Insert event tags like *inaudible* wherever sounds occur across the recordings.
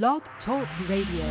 Blog Talk Radio.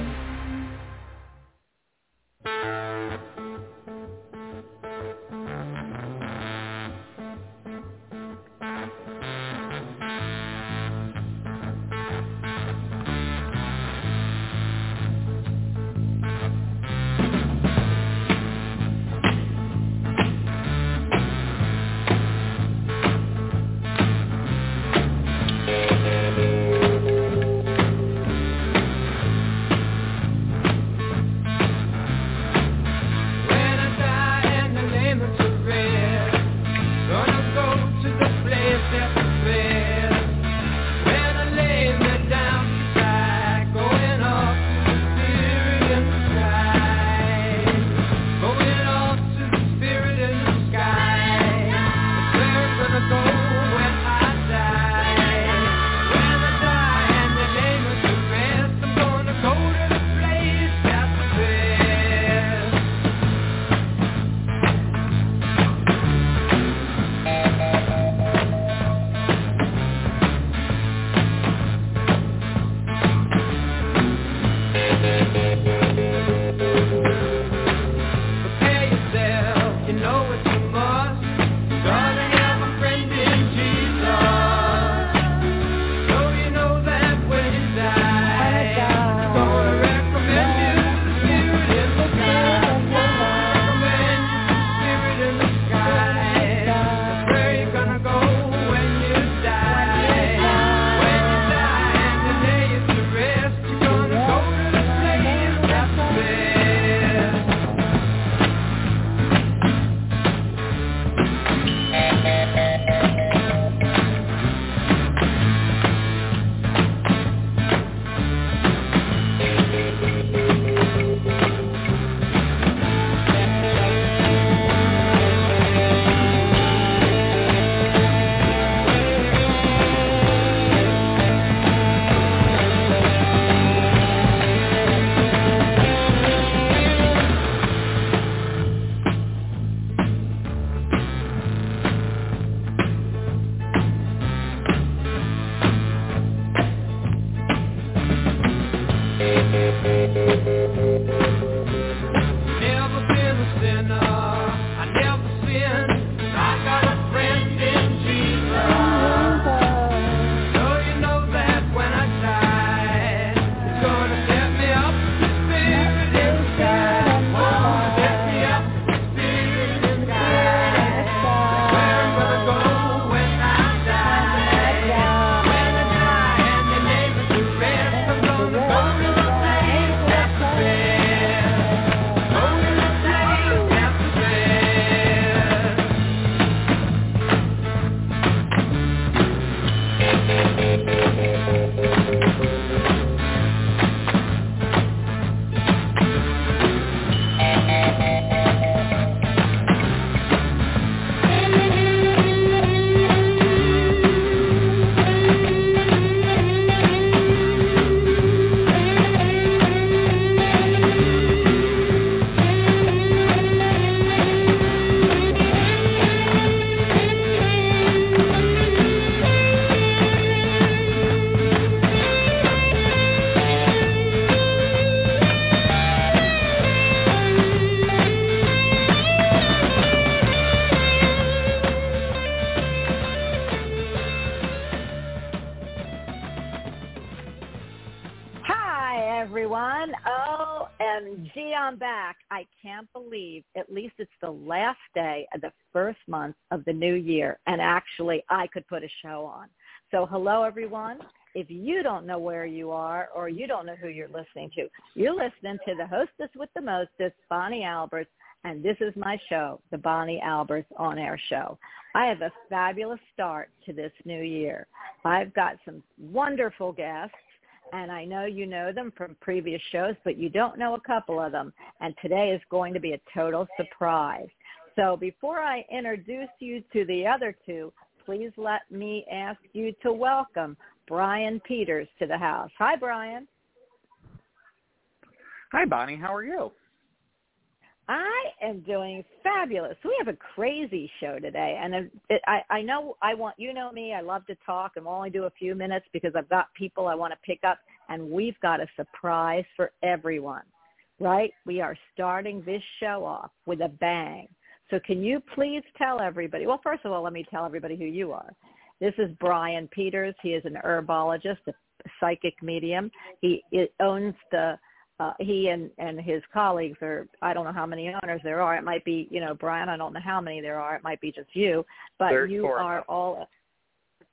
Back. I can't believe at least it's the last day of the first month of the new year. And actually, I could put a show on. So hello, everyone. If you don't know where you are or you don't know who you're listening to, you're listening to the hostess with the mostest, Bonnie Albers, and this is my show, the Bonnie Albers On Air Show. I have a fabulous start to this new year. I've got some wonderful guests and I know you know them from previous shows, but you don't know a couple of them. And today is going to be a total surprise. So before I introduce you to the other two, please let me ask you to welcome Brian Peters to the house. Hi, Brian. Hi, Bonnie. How are you? I am doing fabulous. We have a crazy show today, and it, I, I know I want you know me. I love to talk, and we'll only do a few minutes because I've got people I want to pick up and we've got a surprise for everyone, right? We are starting this show off with a bang. So can you please tell everybody, well, first of all, let me tell everybody who you are. This is Brian Peters. He is an herbologist, a psychic medium. He owns the uh, he and, and his colleagues are, I don't know how many owners there are. It might be, you know, Brian, I don't know how many there are. It might be just you, but you are all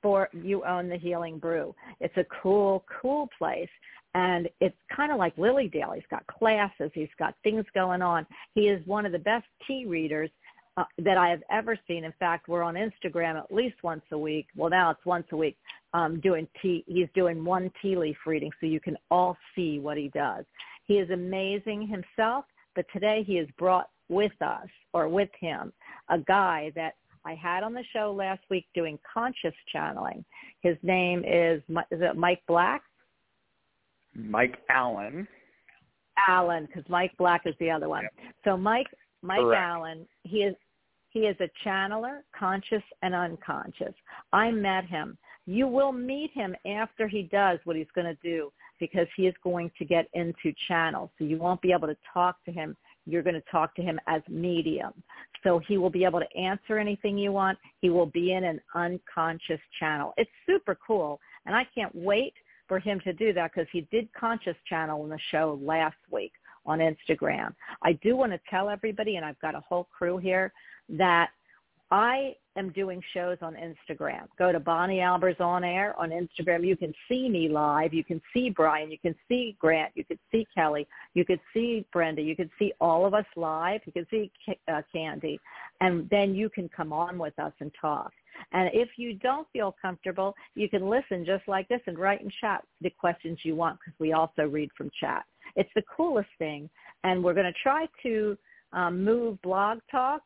for, you own the Healing Brew. It's a cool, cool place. And it's kind of like Lily Dale. He's got classes. He's got things going on. He is one of the best tea readers uh, that I have ever seen. In fact, we're on Instagram at least once a week. Well, now it's once a week. Um, doing tea. He's doing one tea leaf reading, so you can all see what he does. He is amazing himself, but today he has brought with us or with him a guy that I had on the show last week doing conscious channeling. His name is is it Mike Black? Mike Allen. Allen, because Mike Black is the other one. Yep. So Mike Mike Correct. Allen, he is he is a channeler, conscious and unconscious. I met him. You will meet him after he does what he's going to do because he is going to get into channels. So you won't be able to talk to him. You're going to talk to him as medium. So he will be able to answer anything you want. He will be in an unconscious channel. It's super cool. And I can't wait for him to do that because he did conscious channel in the show last week on Instagram. I do want to tell everybody, and I've got a whole crew here, that I am doing shows on Instagram. Go to Bonnie Albers on air on Instagram. You can see me live. You can see Brian. You can see Grant. You can see Kelly. You can see Brenda. You can see all of us live. You can see uh, Candy. And then you can come on with us and talk. And if you don't feel comfortable, you can listen just like this and write in chat the questions you want because we also read from chat. It's the coolest thing. And we're going to try to um, move Blog Talk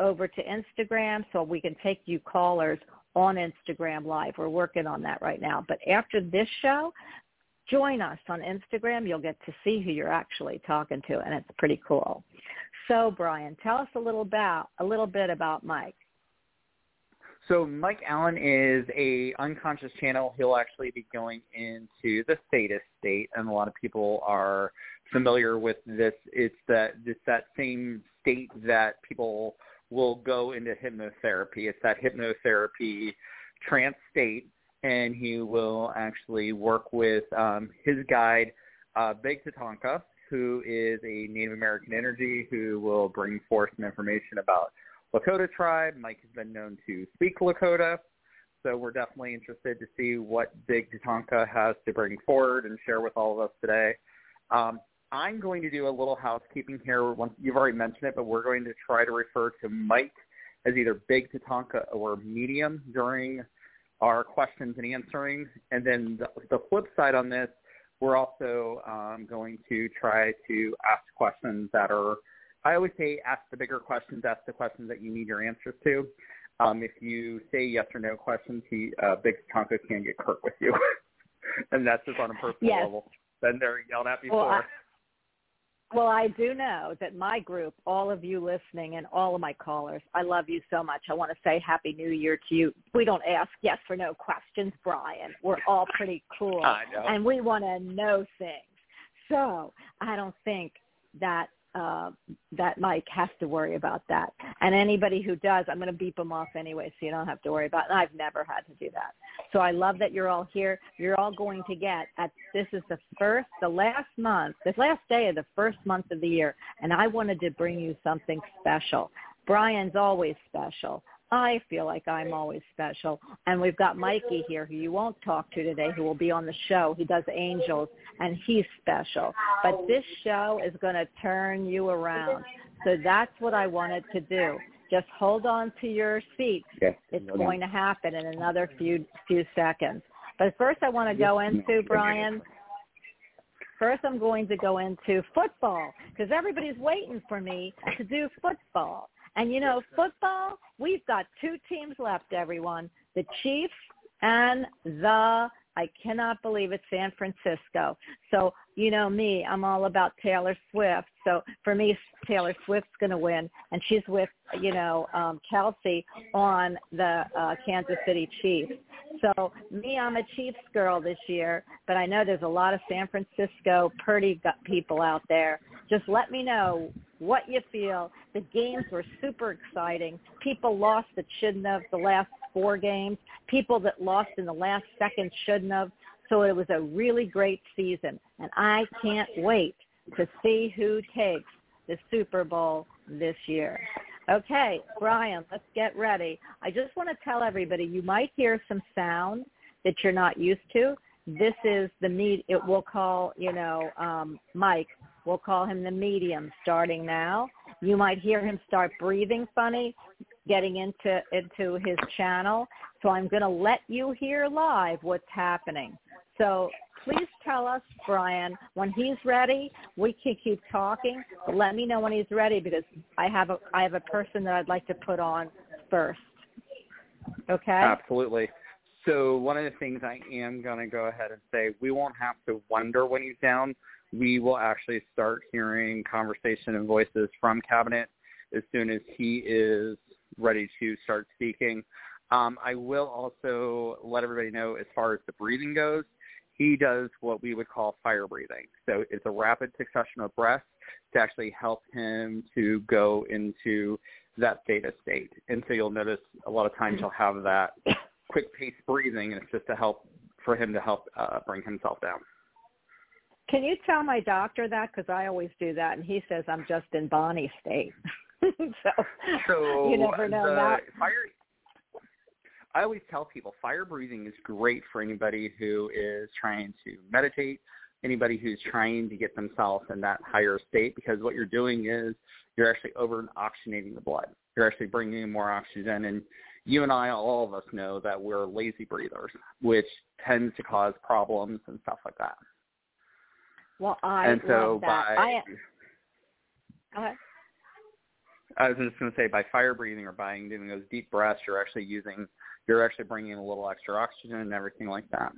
over to Instagram so we can take you callers on Instagram Live. We're working on that right now. But after this show, join us on Instagram. You'll get to see who you're actually talking to, and it's pretty cool. So, Brian, tell us a little about a little bit about Mike. So Mike Allen is a unconscious channel. He'll actually be going into the status state, and a lot of people are familiar with this. It's that it's that same state that people will go into hypnotherapy. It's that hypnotherapy trance state, and he will actually work with um, his guide, uh, Big Tatanka, who is a Native American energy who will bring forth some information about Lakota tribe. Mike has been known to speak Lakota, so we're definitely interested to see what Big Tatanka has to bring forward and share with all of us today. Um, I'm going to do a little housekeeping here. Once you've already mentioned it, but we're going to try to refer to Mike as either Big Tatanka or Medium during our questions and answering. And then the, the flip side on this, we're also um, going to try to ask questions that are, I always say ask the bigger questions, ask the questions that you need your answers to. Um, if you say yes or no questions, he, uh, Big Tatanka can get curt with you. *laughs* and that's just on a personal Yes. level. Been there, yelled at before. Well, I- Well, I do know that my group, all of you listening and all of my callers, I love you so much. I want to say Happy New Year to you. We don't ask yes or no questions, Brian. We're all pretty cool. I know. And we want to know things. So I don't think that uh, that Mike has to worry about that. And anybody who does, I'm going to beep them off anyway, so you don't have to worry about it. I've never had to do that. So I love that you're all here. You're all going to get at this is the first, the last month, the last day of the first month of the year, and I wanted to bring you something special. Brian's always special. I feel like I'm always special. And we've got Mikey *laughs* here who you won't talk to today who will be on the show. He does angels and he's special. But this show is going to turn you around. So that's what I wanted to do. Just hold on to your seats. Yes. It's going to happen in another few few seconds. But first I want to go into, Brian, first I'm going to go into football because everybody's waiting for me to do football. And you know, football, we've got two teams left, everyone. The Chiefs and the, I cannot believe it, San Francisco. So, you know me, I'm all about Taylor Swift. So for me, Taylor Swift's going to win. And she's with, you know, um, Kelce on the uh, Kansas City Chiefs. So me, I'm a Chiefs girl this year, but I know there's a lot of San Francisco Purdy people out there. Just let me know what you feel. The games were super exciting. People lost that shouldn't have the last four games. People that lost in the last second shouldn't have. So it was a really great season, and I can't wait to see who takes the Super Bowl this year. Okay, Brian, let's get ready. I just want to tell everybody you might hear some sound that you're not used to. This is the meet. It will call, you know, um, Mike. We'll call him the medium starting now. You might hear him start breathing funny, getting into into his channel. So I'm going to let you hear live what's happening. So please tell us, Brian, when he's ready. We can keep talking, but let me know when he's ready because I have a I have a person that I'd like to put on first. Okay. Absolutely. So one of the things I am going to go ahead and say, we won't have to wonder when he's down. We will actually start hearing conversation and voices from cabinet as soon as he is ready to start speaking. Um, I will also let everybody know as far as the breathing goes, he does what we would call fire breathing. So it's a rapid succession of breaths to actually help him to go into that theta state. And so you'll notice a lot of times he'll have that quick pace breathing, and it's just to help for him to help uh, bring himself down. Can you tell my doctor that? Because I always do that, and he says I'm just in Bonnie state. *laughs* so, so you never know that. Fire, I always tell people fire breathing is great for anybody who is trying to meditate, anybody who's trying to get themselves in that higher state because what you're doing is you're actually over oxygenating the blood. You're actually bringing in more oxygen and you and I, all of us know that we're lazy breathers, which tends to cause problems and stuff like that. Well, I and so that. by I, go ahead. I was just going to say by fire breathing or by doing those deep breaths, you're actually using, you're actually bringing in a little extra oxygen and everything like that.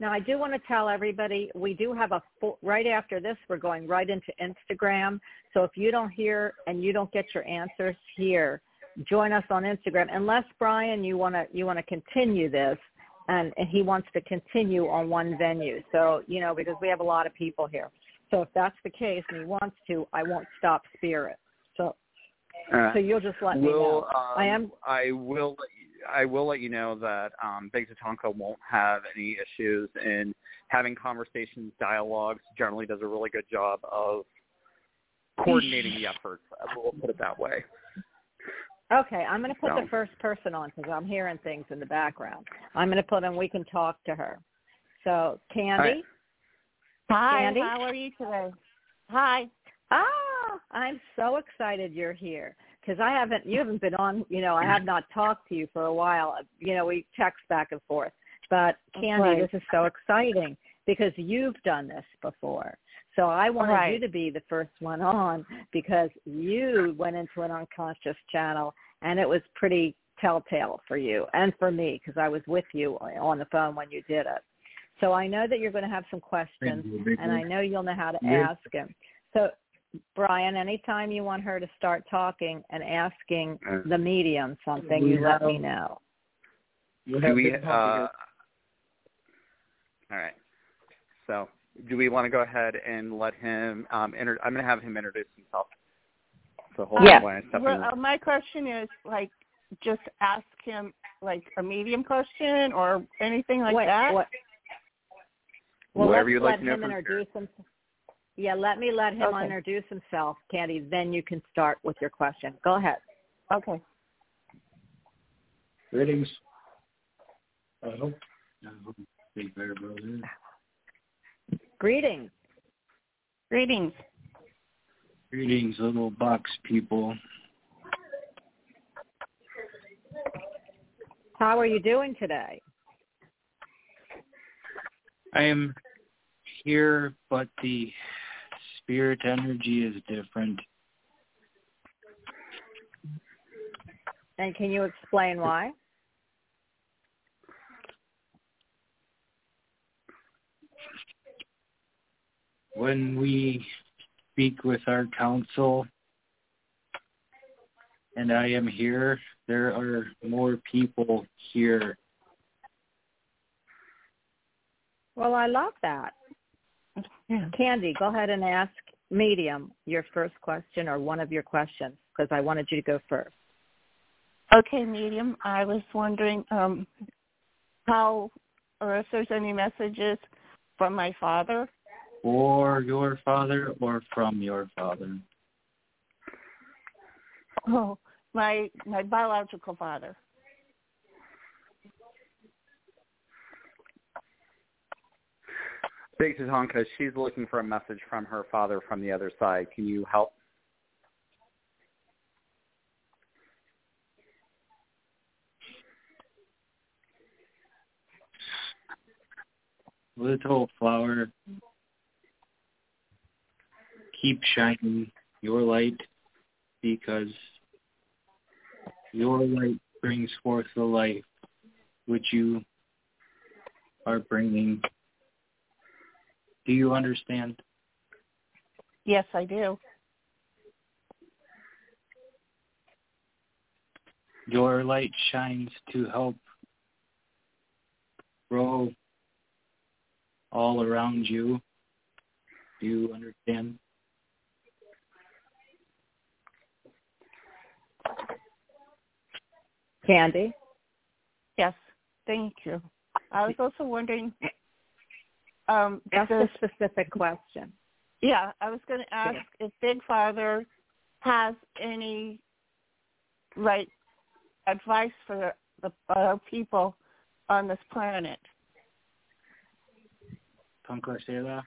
Now, I do want to tell everybody we do have a full, right after this, we're going right into Instagram. So if you don't hear and you don't get your answers here, join us on Instagram. Unless Brian, you want to you want to continue this, and, and he wants to continue on one venue. So you know because we have a lot of people here. So if that's the case and he wants to, I won't stop Spirit. So Uh, so you'll just let me will, know. um, I am I will. let I will let you know that um, Big Tatanka won't have any issues in having conversations, dialogues. Generally, does a really good job of coordinating the efforts. We'll put it that way. Okay, I'm going to put So- the first person on because I'm hearing things in the background. I'm going to put in. We can talk to her. So, Candy. Hi, Candy? how are you today? Hi. Ah, I'm so excited you're here because I haven't. You haven't been on. You know, I have not talked to you for a while. You know, we text back and forth. But Candy, Right. this is so exciting because you've done this before. So I wanted you to be the first one on because you went into an unconscious channel and it was pretty telltale for you and for me because I was with you on the phone when you did it. So I know that you're going to have some questions and I know you'll know how to Yeah. ask them. So Brian, anytime you want her to start talking and asking Uh, the medium something, we you let me know. You Do we? Uh, all right. So, do we want to go ahead and let him? Um, inter- I'm going to have him introduce himself. So hold Yeah. on while I step Well, uh, my question is like, just ask him like a medium question or anything like Wait, that. what- Well, Whatever you'd let like to know him introduce himself. Yeah, let me let him Okay. introduce himself, Candy. Then you can start with your question. Go ahead. Okay. Greetings. I hope. I hope Big Bear Bros. Is. Greetings. Greetings. Greetings, little box people. How are you doing today? I am here, but the spirit energy is different. And can you explain why? When we speak with our council, and I am here, there are more people here Well, I love that. Yeah. Candy, go ahead and ask Medium your first question or one of your questions because I wanted you to go first. Okay, medium. I was wondering um, how, or if there's any messages from my father. Or your father or from your father. Oh, my my biological father. Big Tatanka, she's looking for a message from her father from the other side. Can you help? Little flower, keep shining your light because your light brings forth the life which you are bringing. Do you understand? Yes, I do. Your light shines to help grow all around you. Do you understand? Candy? Yes, thank you. I was also wondering. Um, Ask does- a specific question. yeah, I was going to ask if Big Father has any like advice for the uh, people on this planet. Tonka Sela?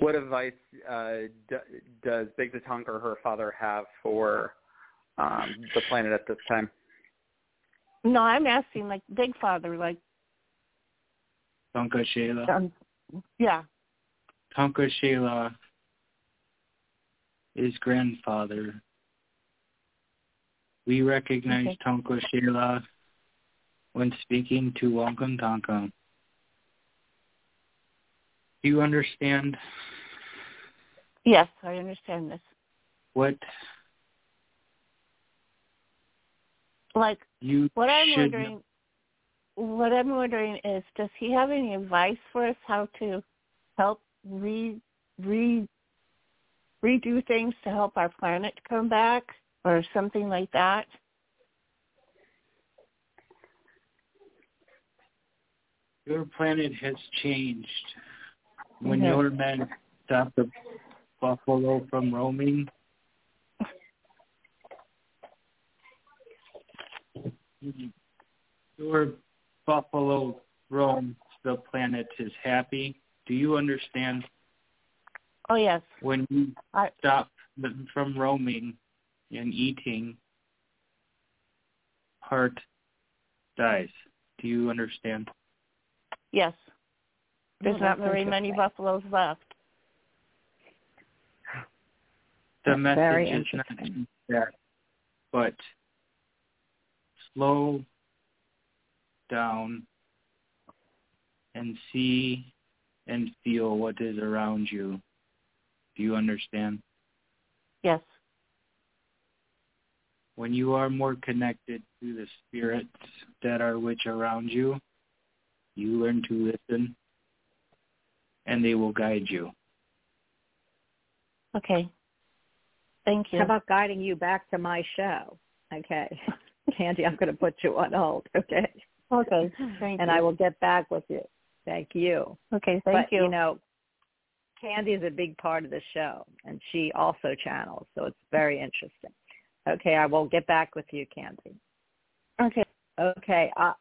What advice uh, d- does Big Tatanka or her father have for um, the planet at this time? No, I'm asking like Big Father, like Tonka Shela? um, yeah, Tonka Shela is grandfather. We recognize Okay. Tonka Shela when speaking to Wakan Tanka. Do you understand yes, I understand this. what Like you what I'm wondering, what I'm wondering is, does he have any advice for us how to help re re redo things to help our planet come back or something like that? Your planet has changed. When your men stopped the buffalo from roaming, your buffalo roams, the planet is happy. Do you understand? Oh yes, When you I stop them from roaming and eating, heart dies. Do you understand? yes. There's Oh, not very many buffaloes left. The That's message is not that, but slow down and see and feel what is around you. Do you understand? Yes. When you are more connected to the spirits that are which around you, you learn to listen and they will guide you. Okay. Thank you. How about guiding you back to my show? Okay. *laughs* Candy, I'm going to put you on hold, okay? okay. Thank and you. I will get back with you. Thank you. Okay. Thank but, you. you know, Candy is a big part of the show, and she also channels, so it's very interesting. Okay, I will get back with you, Candy. okay. Okay, I,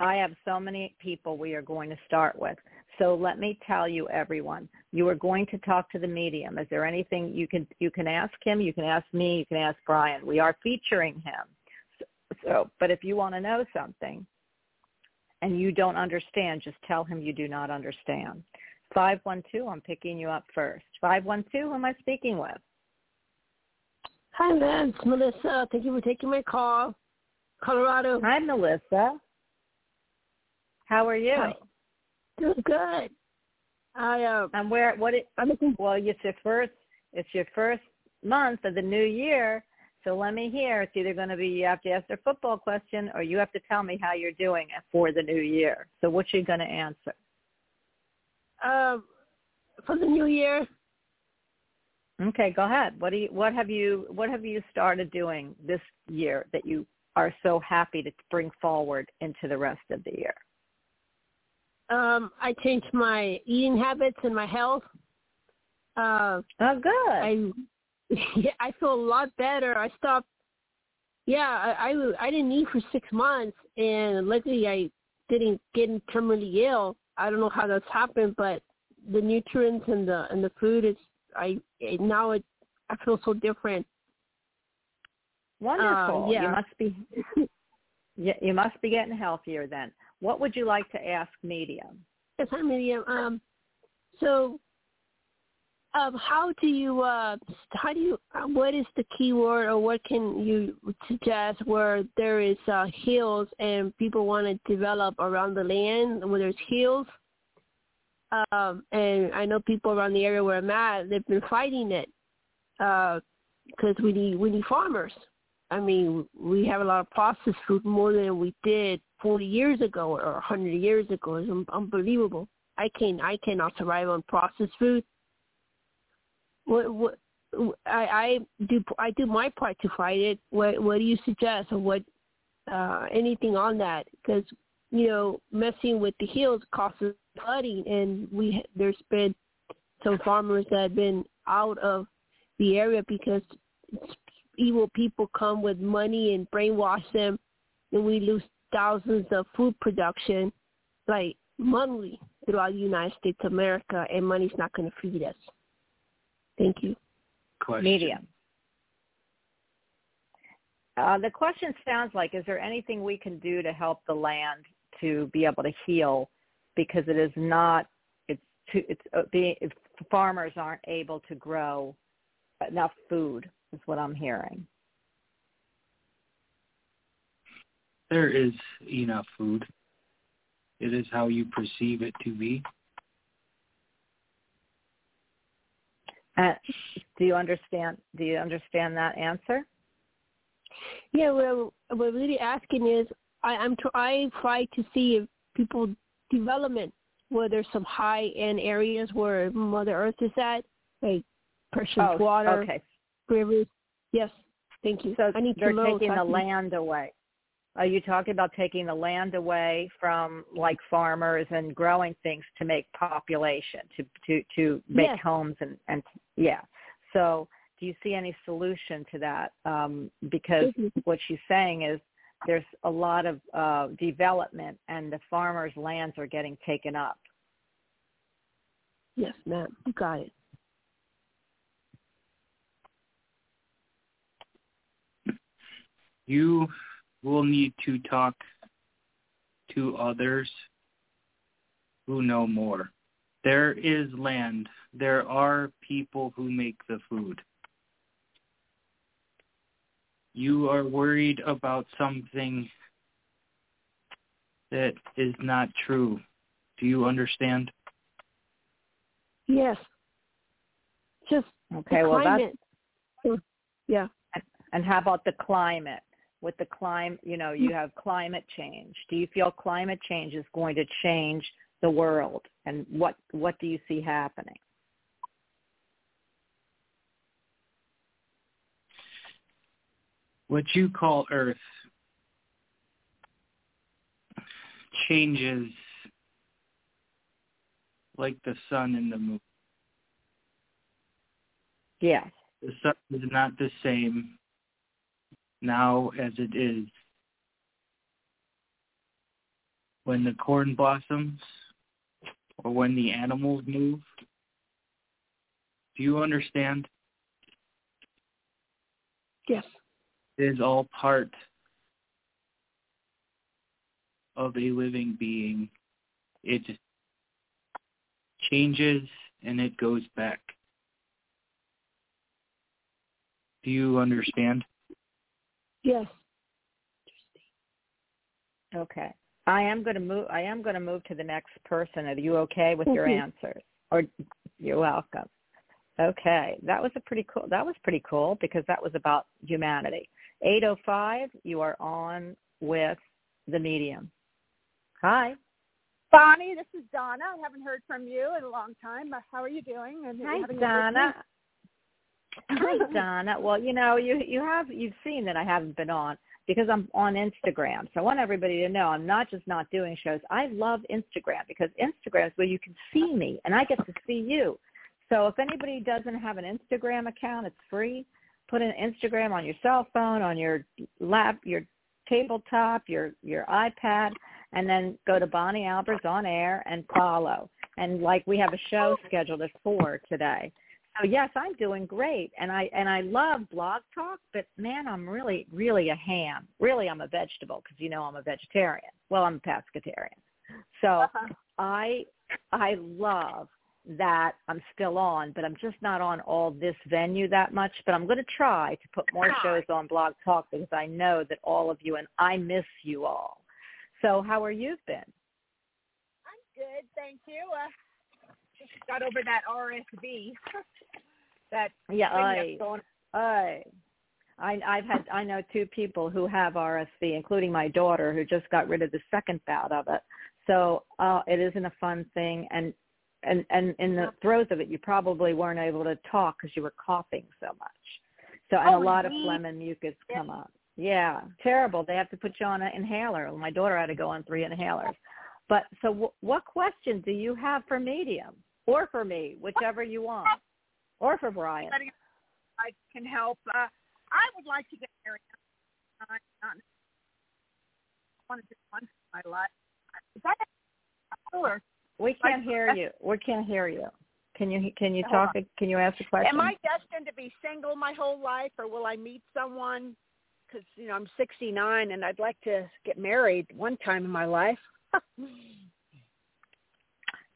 I have so many people we are going to start with. So let me tell you, everyone, you are going to talk to the medium. Is there anything you can you can ask him? You can ask me. You can ask Brian. We are featuring him. So, so but if you want to know something and you don't understand, just tell him you do not understand. Five one two. I'm picking you up first. Five one two. Who am I speaking with? Hi. It's Melissa. Thank you for taking my call. Colorado. Hi, Melissa. How are you? Hi. Doing good. I uh, And where? What? It, I'm looking. Well, it's your first it's your first month of the new year, So let me hear. It's either going to be you have to ask a football question or you have to tell me how you're doing for the new year. So what you going to answer? Um, for the new year, Okay, go ahead. What do you what have you what have you started doing this year that you are so happy to bring forward into the rest of the year? Um, I changed my eating habits and my health. Uh, Oh, good. I *laughs* yeah, I feel a lot better. I stopped. Yeah, I, I I didn't eat for six months, and luckily I didn't get terminally ill. I don't know how that's happened, but the nutrients and the and the food is I it, now it I feel so different. Wonderful. yeah. You must be *laughs* you, you must be getting healthier then. What would you like to ask Medium? Yes, hi, Miriam. Um, so, um, how do you, uh, how do you, uh, what is the keyword or what can you suggest where there is uh, hills and people want to develop around the land where there's hills? Um, and I know people around the area where I'm at, they've been fighting it because we need we need farmers. I mean, we have a lot of processed food more than we did 40 years ago or 100 years ago. It's un- unbelievable. I can I cannot survive on processed food. What what I I do I do my part to fight it. What what do you suggest or what uh anything on that? Because you know messing with the hills causes flooding, and we there's been some farmers that have been out of the area because evil people come with money and brainwash them, and we lose thousands of food production, like monthly throughout the United States of America, and money's not going to feed us. Thank you. Question. Medium. Uh, the question sounds like, is there anything we can do to help the land to be able to heal because it is not, it's too, it's uh, being, if farmers aren't able to grow enough food is what I'm hearing. There is enough food. It is how you perceive it to be. Uh, do you understand? Do you understand that answer? Yeah, what I'm, what I'm really asking is, I, I'm tr- I try to see if people development where there's some high end areas where Mother Earth is at, like precious oh, water, okay. rivers. Yes, thank you. So I need they're to know. taking the land away. Are you talking about taking the land away from like farmers and growing things to make population, to to to make Yes. homes and and yeah. So do you see any solution to that? Um, because Mhm. what she's saying is there's a lot of uh, development and the farmers' lands are getting taken up. Yes, ma'am. You got it. You will need to talk to others who know more. There is land. There are people who make the food. You are worried about something that is not true. Do you understand? Yes. Just Okay, the well that's yeah. And how about the climate? With the climate, you know, hmm. you have climate change. Do you feel climate change is going to change the world? And what what do you see happening? What you call Earth changes like the sun and the moon. Yes. The sun is not the same now as it is when the corn blossoms or when the animals move. Do you understand? Yes. It is all part of a living being. It changes and it goes back. Do you understand? Yes. Okay. I am going to move. I am going to move to the next person. Are you okay with your answers? Or you're welcome. Okay, that was a pretty cool. That was pretty cool because that was about humanity. 805, you are on with the medium. Hi. Bonnie, this is Donna. I haven't heard from you in a long time. Uh, How are you doing? And Hi, having a Donna. Hi, *laughs* Donna. Well, you know, you you have you've seen that I haven't been on because I'm on Instagram. So I want everybody to know I'm not just not doing shows. I love Instagram because Instagram is where you can see me and I get to see you. So if anybody doesn't have an Instagram account, it's free. Put an Instagram on your cell phone, on your lap, your tabletop, your your iPad, and then go to Bonnie Albers on air and follow. And like we have a show scheduled at four today. So yes, I'm doing great, and I and I love Blog Talk. But man, I'm really really a ham. Really, I'm a vegetable because you know I'm a vegetarian. Well, I'm a pescatarian. So Uh-huh. I I love that I'm still on, but I'm just not on all this venue that much. But I'm going to try to put more shows on Blog Talk because I know that all of you and I miss you all. So how are you been? I'm good, thank you. Uh, got over that RSV. *laughs* that Yeah, I. I I I've had I know two people who have RSV, including my daughter who just got rid of the second bout of it. So uh it isn't a fun thing and and and in the throes of it you probably weren't able to talk because you were coughing so much. So and Oh, a lot of phlegm and mucus come up. Yeah, terrible. They have to put you on an inhaler. My daughter had to go on three inhalers. But so w- what question do you have for medium or for me, whichever you want, or for Brian? I can help. Uh, I would like to get married. I want to do once in my life. Is that or We can't hear you. We can't hear you. Can you can you talk? Can you ask a question? Am I destined to be single my whole life, or will I meet someone? Because you know I'm 69 and I'd like to get married one time in my life. *laughs*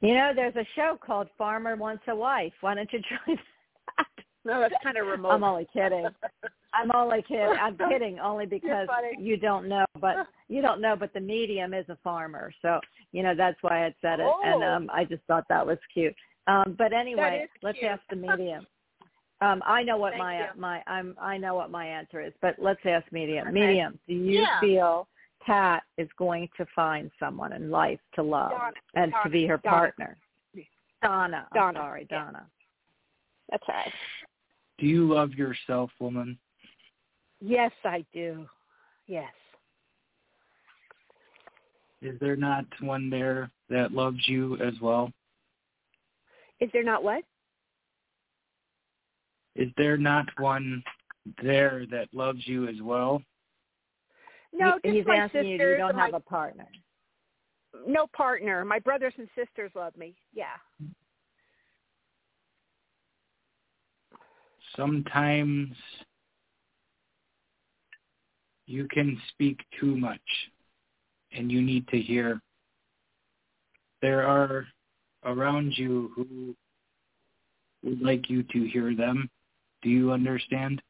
You know, there's a show called Farmer Wants a Wife. Why don't you *laughs* join that? no, that's kind of remote. I'm only kidding. I'm only kidding. I'm *laughs* kidding only because you don't know, but you don't know. But the medium is a farmer, so you know that's why I said it, and Oh. um I just thought that was cute. Um But anyway, let's ask the *laughs* medium. Um, I know what Thank my you. my I'm I know what my answer is, but let's ask medium. Okay. Medium, do you Yeah. feel Pat is going to find someone in life to love Donna, and to be her Donna. partner? Donna. I'm Donna, sorry, yeah. Donna. That's all right. Do you love yourself, woman? Yes, I do. Yes. Is there not one there that loves you as well? Is there not what? Is there not one there that loves you as well? No, He- just he's my asking sisters. you. You don't and have my, a partner. no partner. My brothers and sisters love me. Yeah. Sometimes you can speak too much and you need to hear. There are around you who would like you to hear them. Do you understand?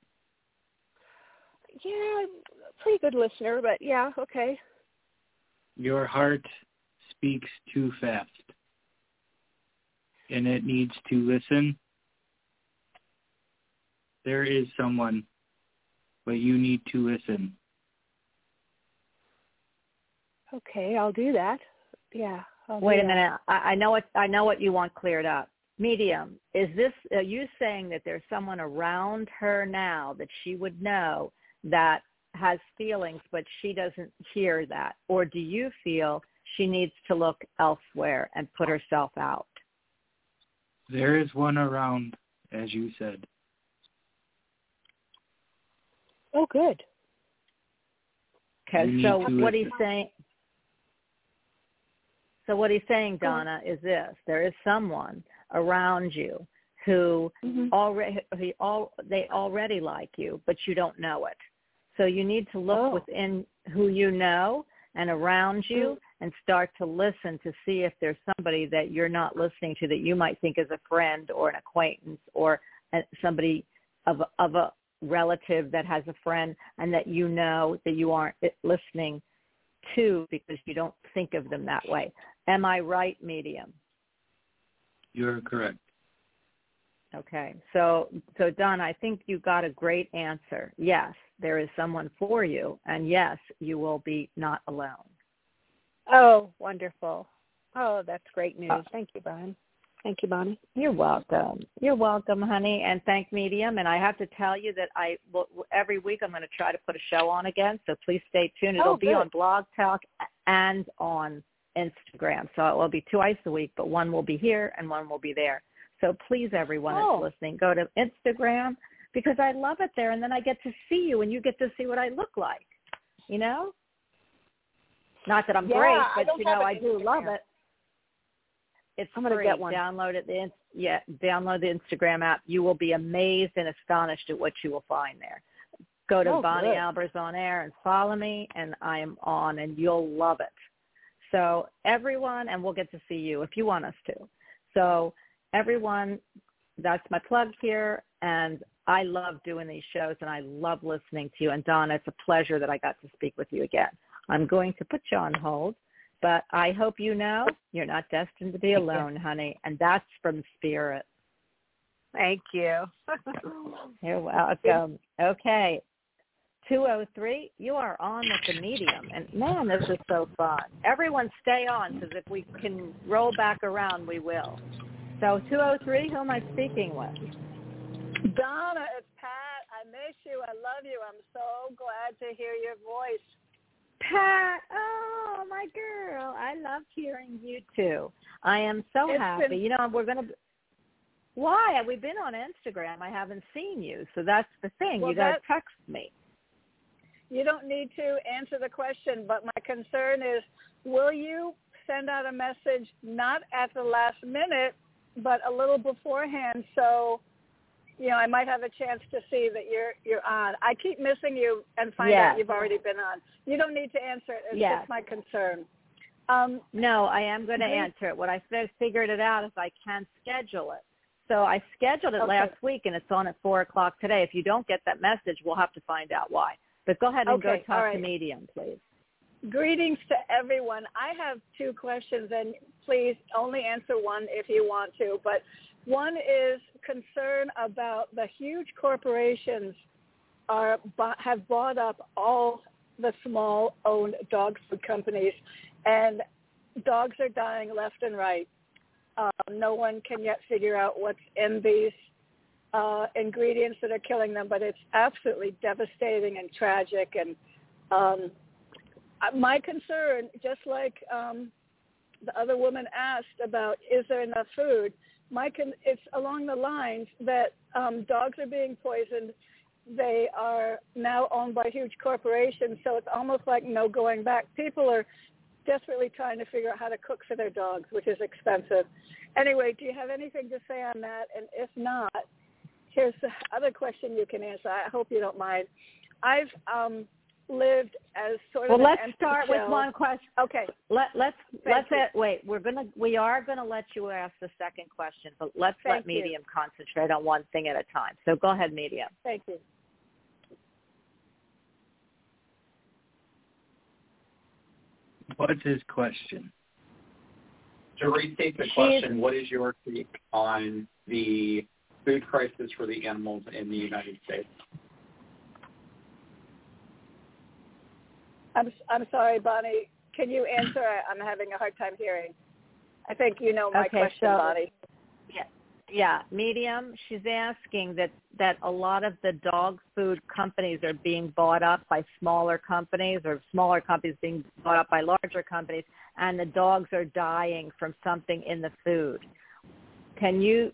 Yeah, I'm a pretty good listener, but yeah, okay. Your heart speaks too fast and it needs to listen. There is someone, but you need to listen. Okay, I'll do that. Yeah. I'll Wait a that. minute. I, I know what I know what you want cleared up. Medium. Is this are you saying that there's someone around her now that she would know that has feelings but she doesn't hear that? Or do you feel she needs to look elsewhere and put herself out? There is one around, as you said. Oh, good. Okay, so what he's listen. saying so what he's saying, Donna, is this. There is someone around you who Mm-hmm. already all they already like you, but you don't know it. So you need to look Oh. within who you know and around you mm-hmm. and start to listen to see if there's somebody that you're not listening to that you might think is a friend or an acquaintance or a, somebody of a- of a relative that has a friend and that you know that you aren't listening to because you don't think of them that way. Am I right, medium? You're correct. Okay. So so Don, I think you got a great answer. Yes, there is someone for you and yes, you will be not alone. Oh, wonderful. Oh, that's great news. Uh, Thank you, Brian. Thank you, Bonnie. You're welcome. You're welcome, honey, and thank Medium. And I have to tell you that I will, every week I'm going to try to put a show on again. So please stay tuned. It'll Oh, be on Blog Talk and on Instagram. So it will be twice a week, but one will be here and one will be there. So please, everyone Oh. that's listening, go to Instagram because I love it there, and then I get to see you, and you get to see what I look like. You know, not that I'm Yeah, great, but you know I do love it. It's I'm gonna free. get one. Download it. The, yeah, download the Instagram app. You will be amazed and astonished at what you will find there. Go to Oh, Bonnie good. Albers on air and follow me, and I am on, and you'll love it. So everyone, and we'll get to see you if you want us to. So everyone, that's my plug here, and I love doing these shows, and I love listening to you. And Donna, it's a pleasure that I got to speak with you again. I'm going to put you on hold, but I hope you know you're not destined to be alone, honey, and that's from Spirit. Thank you. *laughs* *laughs* You're welcome. Okay. 203, you are on with the medium. And man, this is so fun. Everyone stay on because if we can roll back around, we will. So 203, who am I speaking with? Donna, it's Pat. I miss you. I love you. I'm so glad to hear your voice. Pat. Oh, my girl. I love hearing you too. I am so It's happy. been- You know, we're going to. Why? We've been on Instagram. I haven't seen you. So that's the thing. Well, you got to that- text me. You don't need to answer the question, but my concern is will you send out a message not at the last minute, but a little beforehand so you know, I might have a chance to see that you're you're on. I keep missing you and find Yes. out you've already been on. You don't need to answer it. It's Yes. just my concern. Um, No, I am going to Mhm. answer it. What I fi- figured it out is I can schedule it. So I scheduled it Okay. last week, and it's on at four o'clock today. If you don't get that message, we'll have to find out why. But go ahead and Okay, go talk all to right. Medium, please. Greetings to everyone. I have two questions, and please only answer one if you want to. But one is concern about the huge corporations are have bought up all the small-owned dog food companies, and dogs are dying left and right. Um, no one can yet figure out what's in these uh, ingredients that are killing them, but it's absolutely devastating and tragic. And um, uh, my concern, just like um, the other woman asked about, is there enough food? My con- it's along the lines that um, dogs are being poisoned. They are now owned by huge corporations, so it's almost like no going back. People are desperately trying to figure out how to cook for their dogs, which is expensive. Anyway, do you have anything to say on that? And if not, here's the other question you can answer. I hope you don't mind. I've um, lived as sort Well, of an let's empty start with one question. Okay. Let let's Thank let's you. uh, wait. We're gonna we are gonna let you ask the second question, but let's let you. Medium concentrate on one thing at a time. So go ahead, Medium. Thank you. What's his question? To restate the She's- question, what is your take on the food crisis for the animals in the United States? I'm I'm sorry, Bonnie. Can you answer? I'm having a hard time hearing. I think you know my Okay, question, so- Bonnie. Yeah, medium. She's asking that that a lot of the dog food companies are being bought up by smaller companies, or smaller companies being bought up by larger companies, and the dogs are dying from something in the food. Can you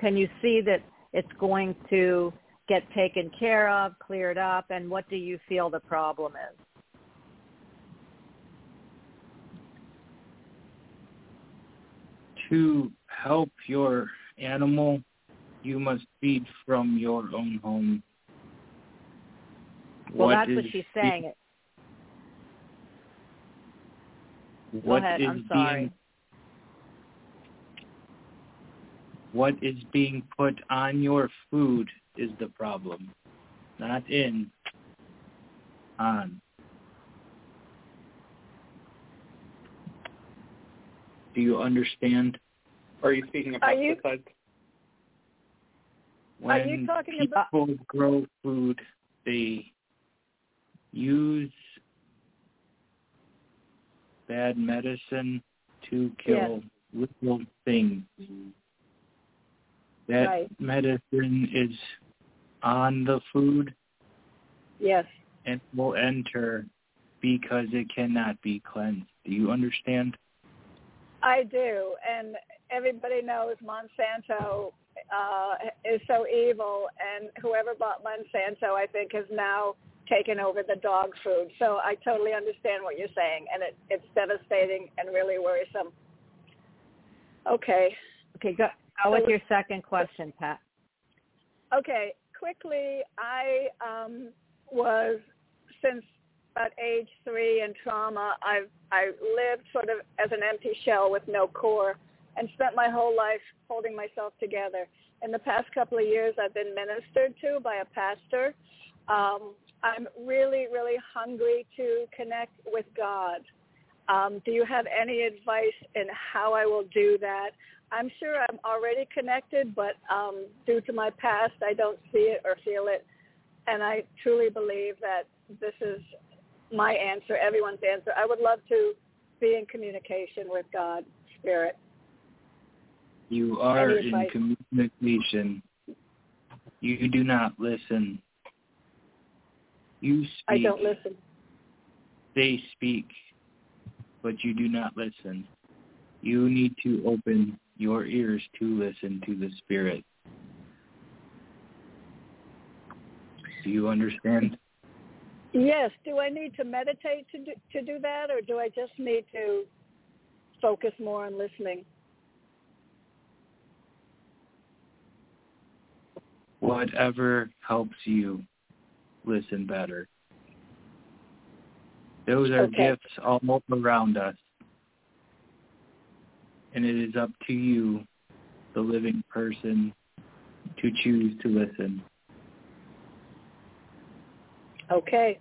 can you see that it's going to get taken care of, cleared up, and what do you feel the problem is? To help your animal, you must feed from your own home. Well, What that's what is she's be- saying. What ahead. I'm sorry. being what is being put on your food is the problem, not in, on. Do you understand? Are you speaking of Are you- pesticides? when you talking people about- grow food, they use bad medicine to kill little things. That Right. medicine is on the food Yes. and will enter because it cannot be cleansed. Do you understand? I do, and everybody knows Monsanto uh, is so evil, and whoever bought Monsanto, I think, has now taken over the dog food. So I totally understand what you're saying, and it, it's devastating and really worrisome. Okay, Okay, go, go with your second question, Pat. okay. Quickly, I um, was since about age three in trauma. I've I lived sort of as an empty shell with no core, and spent my whole life holding myself together. In the past couple of years, I've been ministered to by a pastor. Um, I'm really, really hungry to connect with God. Um, do you have any advice in how I will do that? I'm sure I'm already connected, but um, due to my past, I don't see it or feel it. And I truly believe that this is my answer, everyone's answer. I would love to be in communication with God, Spirit. You are in communication. You do not listen. You speak. I don't listen. They speak, but you do not listen. You need to open your ears to listen to the Spirit. Do you understand? Yes. Do I need to meditate to do, to do that, or do I just need to focus more on listening? Whatever helps you listen better. Those are Okay. gifts all around us. And it is up to you, the living person, to choose to listen. Okay.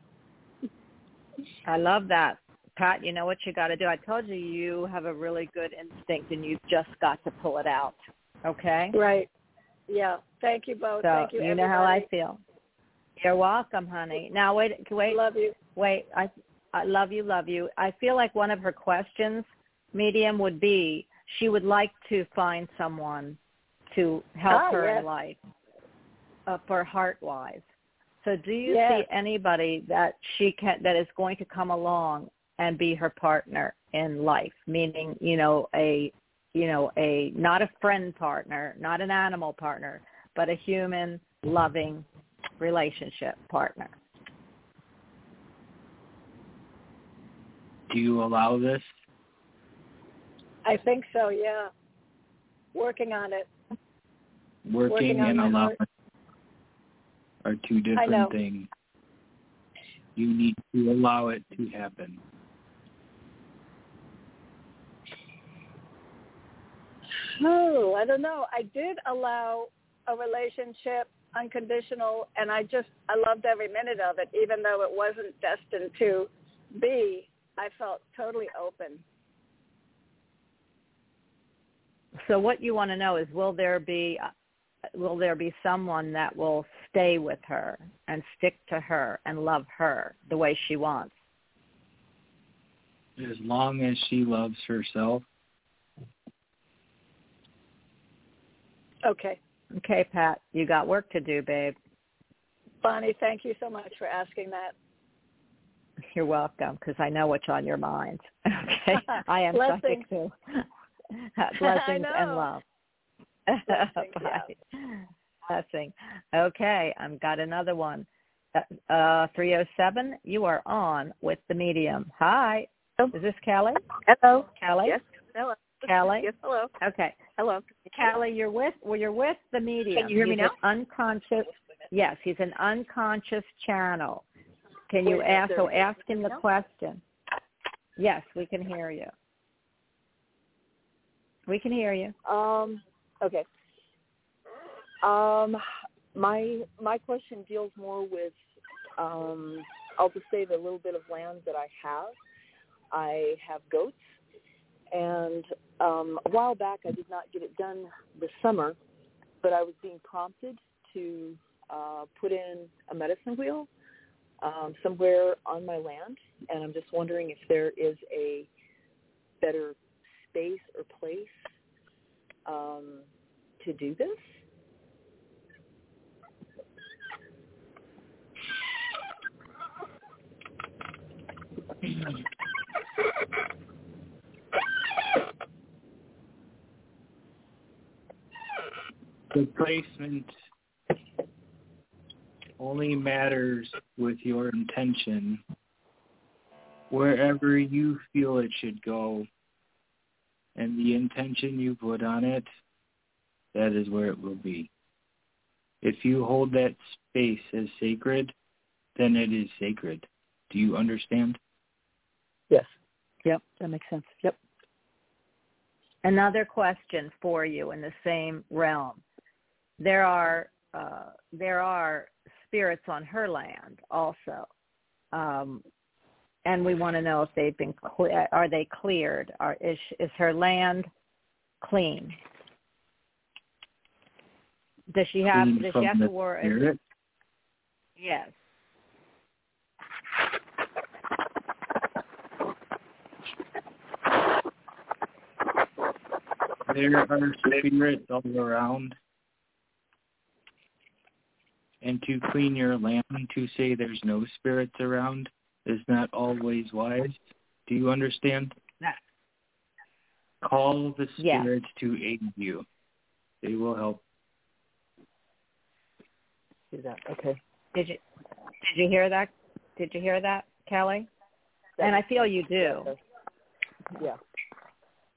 I love that. Pat, you know what you got to do. I told you you have a really good instinct and you've just got to pull it out. Okay? Right. Yeah. Thank you both. So Thank you. You know how I feel. You're welcome, honey. Now wait, wait, I Love you. wait. I I love you, love you. I feel like one of her questions, medium, would be she would like to find someone to help Ah, her yes. in life, uh, for heart wise. So do you Yes. see anybody that she can that is going to come along and be her partner in life? Meaning, you know, a you know, a not a friend partner, not an animal partner, but a human loving relationship partner. Do you allow this? I think so. Yeah. Working on it. Working, Working on and allowing are two different things. You need to allow it to happen. Oh, I don't know. I did allow a relationship unconditional and I just I loved every minute of it even though it wasn't destined to be. I felt totally open. So what you want to know is will there be uh, will there be someone that will stay with her and stick to her and love her the way she wants? As long as she loves herself, Okay. Okay, Pat, you got work to do, babe. Bonnie, thank you so much for asking that. You're welcome because I know what's on your mind. *laughs* Okay, *laughs* I am psychic Blessings. too. *laughs* Blessings and know. love. Blessings, Bye. Blessing. Okay, I've got another one. Uh, 307, you are on with the medium. Hi. Is this Kelly? Hello. Kelly? Yes. Hello. Kelly? Yes. Hello. Okay. Hello. Callie. you're with well, you're with the medium. Can you hear me He's now? Unconscious. Yes, he's an unconscious channel. Can you ask? is So ask him the question. Yes, we can hear you. We can hear you. Um. Okay. Um. My my question deals more with. Um. I'll just say the little bit of land that I have. I have goats, and um, a while back I did not get it done this summer, but I was being prompted to uh, put in a medicine wheel um, somewhere on my land, and I'm just wondering if there is a better space or place um, to do this. *laughs* The placement only matters with your intention. Wherever you feel it should go and the intention you put on it, that is where it will be. If you hold that space as sacred, then it is sacred. Do you understand? Yes. Yep, that makes sense. Yep. Another question for you in the same realm. There are uh, there are spirits on her land also, um, and we want to know if they've been cle- are they cleared? Are is is her land clean? Does she have Clean does she have to spirit? Yes. There are spirits all around. And to clean your land, to say there's no spirits around, is not always wise. Do you understand? Yes. Call the Yes. spirits to aid you. They will help. Do that. Okay. Did you did you hear that? Did you hear that, Kelly? That and I feel you do. Yeah.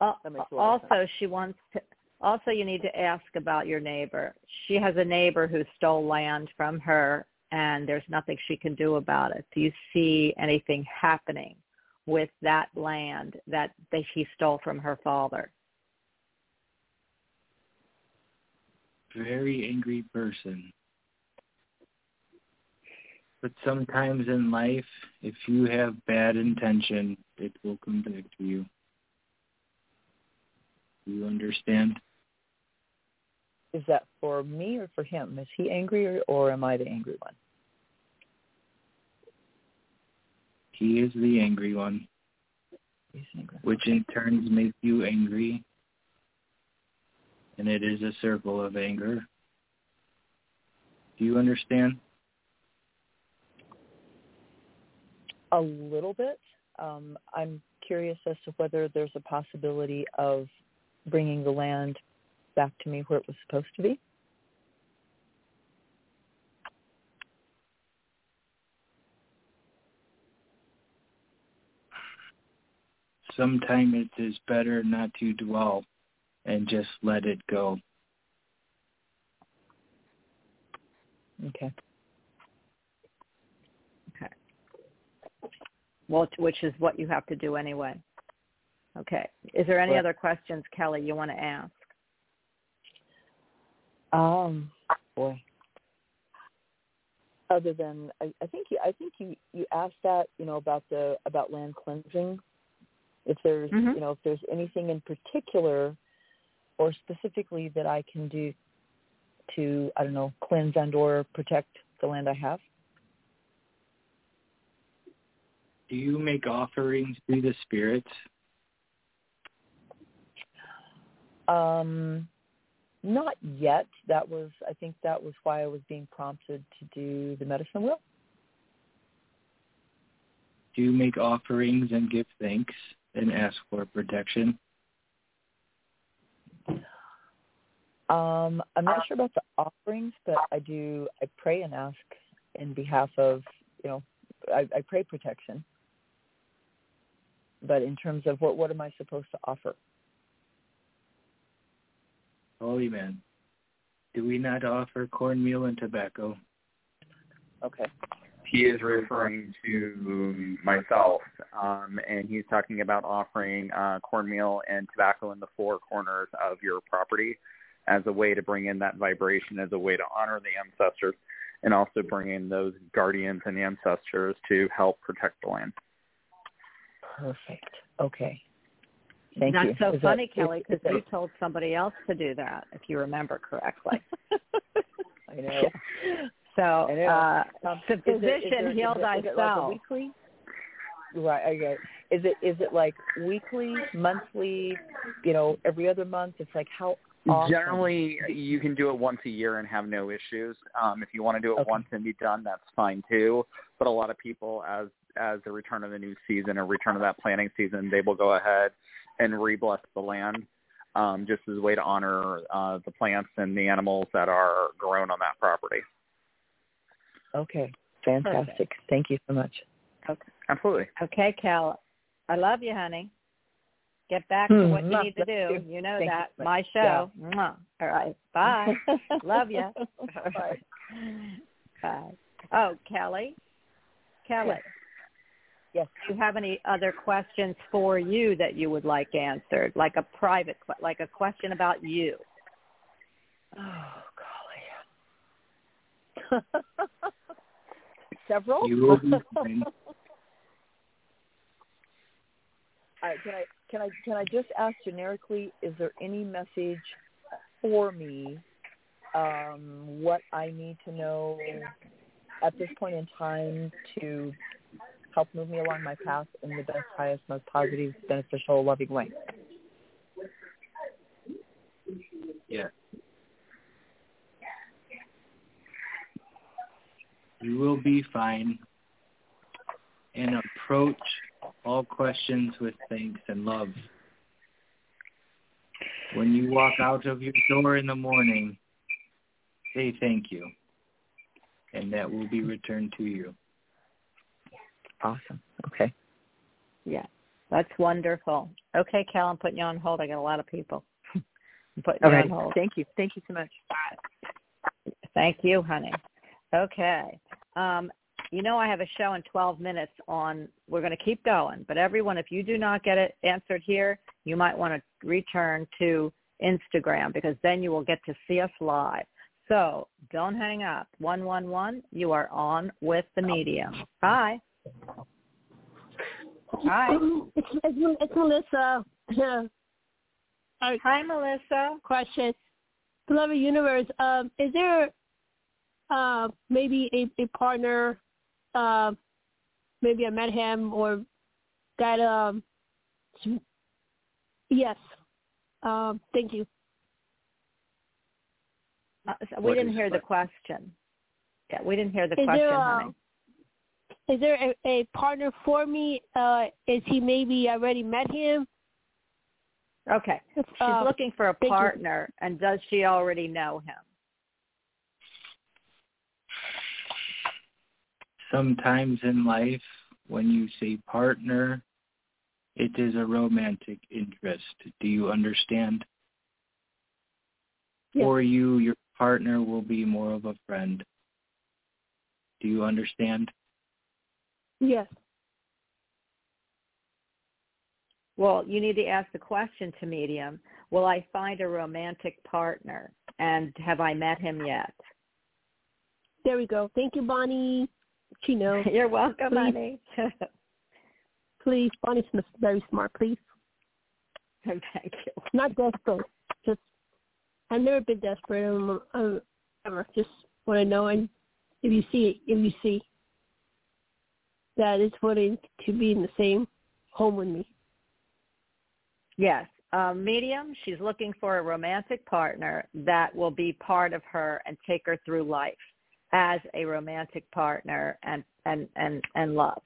Al- That makes a lot of Also, she wants to. Also, you need to ask about your neighbor. She has a neighbor who stole land from her, and there's nothing she can do about it. Do you see anything happening with that land that that he stole from her father? Very angry person. But sometimes in life, if you have bad intention, it will come back to you. Do you understand? Is that for me or for him? Is he angry or, or am I the angry one? He is the angry one, He's angry. which in turns makes you angry. And it is a circle of anger. Do you understand? A little bit. Um, I'm curious as to whether there's a possibility of bringing the land back to me where it was supposed to be. Sometimes it is better not to dwell and just let it go. Okay. Okay. Well, which is what you have to do anyway. Okay. Is there any Correct. other questions, Kelly, you want to ask? Um, boy. Other than I, I think you I think you you asked that you know about the about land cleansing. If there's Mhm. you know if there's anything in particular or specifically that I can do to I don't know cleanse and or protect the land I have. Do you make offerings to the spirits? Um, not yet. That was I think that was why I was being prompted to do the medicine wheel. Do you make offerings and give thanks and ask for protection? Um, I'm not sure about the offerings, but I do. I pray and ask in behalf of you know. I, I pray protection. But in terms of what what am I supposed to offer? Holy man, do we not offer cornmeal and tobacco? Okay. He is referring to myself, um, and he's talking about offering uh, cornmeal and tobacco in the four corners of your property as a way to bring in that vibration, as a way to honor the ancestors, and also bring in those guardians and ancestors to help protect the land. Perfect. Okay. Thank That's you. so Is funny, is- Kelly, is because that- you told somebody else to do that, if you remember correctly. *laughs* I know. So I know. uh, Um, the is it- is physician there- heal is it- is it like thyself. weekly? Right. Okay. Is it is it like weekly, monthly? You know, every other month? It's like how often? Generally, you can do it once a year and have no issues. Um, if you want to do it Okay. once and be done, that's fine too. But a lot of people, as as the return of the new season or return of that planting season, they will go ahead and re-bless the land, um, just as a way to honor uh, the plants and the animals that are grown on that property. Okay. Fantastic. Thank you so much. Okay. Absolutely. Okay, Cal. I love you, honey. Get back to Hmm, what you need to do. You know Thank you that. so. My show. Mwah. All right. Bye. *laughs* love you. Bye. *laughs* Bye. Oh, Kelly. Kelly. Yes. Yes. Do you have any other questions for you that you would like answered, like a private, que- like a question about you? Oh golly. *laughs* Several. You will be fine. *laughs* All right, can I can I can I just ask generically? Is there any message for me? Um, what I need to know at this point in time to help move me along my path in the best, highest, most positive, beneficial, loving way. Yeah. You will be fine. And approach all questions with thanks and love. When you walk out of your door in the morning, say thank you. And that will be returned to you. Awesome. Okay. Yeah, that's wonderful. Okay, Cal, I'm putting you on hold. I got a lot of people. *laughs* I'm putting All you right. on hold. Thank you. Thank you so much. Thank you, honey. Okay. Um, you know I have a show in 12 minutes on, we're going to keep going, but everyone, if you do not get it answered here, you might want to return to Instagram because then you will get to see us live. So don't hang up. 111, you are on with the medium. Hi. Hi. It's, it's, it's Melissa. Hi, Melissa. Question. Beloved Universe, um, is there uh, maybe a, a partner, uh, maybe I met him or that, um, yes. Um, thank you. Uh, so we What didn't hear the the question. Yeah, we didn't hear the Is question, there, uh, honey. Is there a, a partner for me? Uh, is he maybe I already met him? Okay. She's Uh, looking for a thank you. partner, and does she already know him? Sometimes in life, when you say partner, it is a romantic interest. Do you understand? Yes. For you, your partner will be more of a friend. Do you understand? Yes. Well, you need to ask the question to medium. Will I find a romantic partner? And have I met him yet? There we go. Thank you, Bonnie. Knows. *laughs* You're welcome, Please. honey. *laughs* Please, Bonnie's very smart. Please, *laughs* Thank you. not desperate. Just I've never been desperate. Um, um, ever. Just want to know, and if you see it, if you see that it's wanting to be in the same home with me. Yes. Um, medium, she's looking for a romantic partner that will be part of her and take her through life as a romantic partner and and and and love.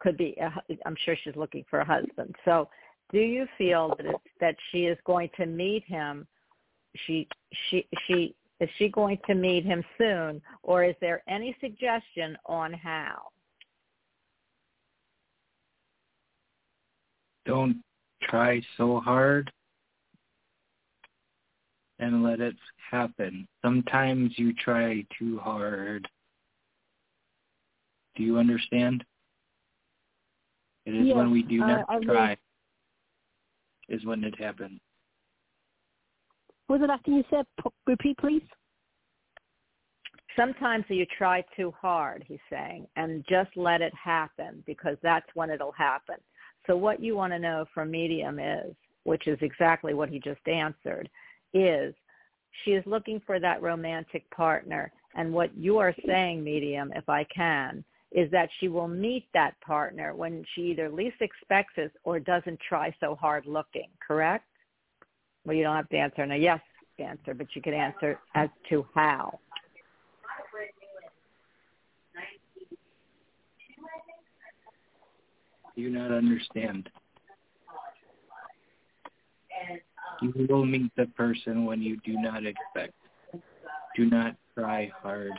Could be. Hu- I'm sure she's looking for a husband. So, do you feel that it's, that she is going to meet him? She she she is she going to meet him soon, or is there any suggestion on how? Don't try so hard and let it happen. Sometimes you try too hard. Do you understand? It is Yes, when we do not I really- try is when it happens. What was the last thing you said? P- repeat, please. Sometimes you try too hard, he's saying, and just let it happen because that's when it'll happen. So what you want to know from medium is, which is exactly what he just answered, is she is looking for that romantic partner. And what you are saying, medium, if I can, is that she will meet that partner when she either least expects it or doesn't try so hard looking, correct? Well, you don't have to answer in a yes answer, but you could answer as to how. Do not understand. You will meet the person when you do not expect. Do not try hard.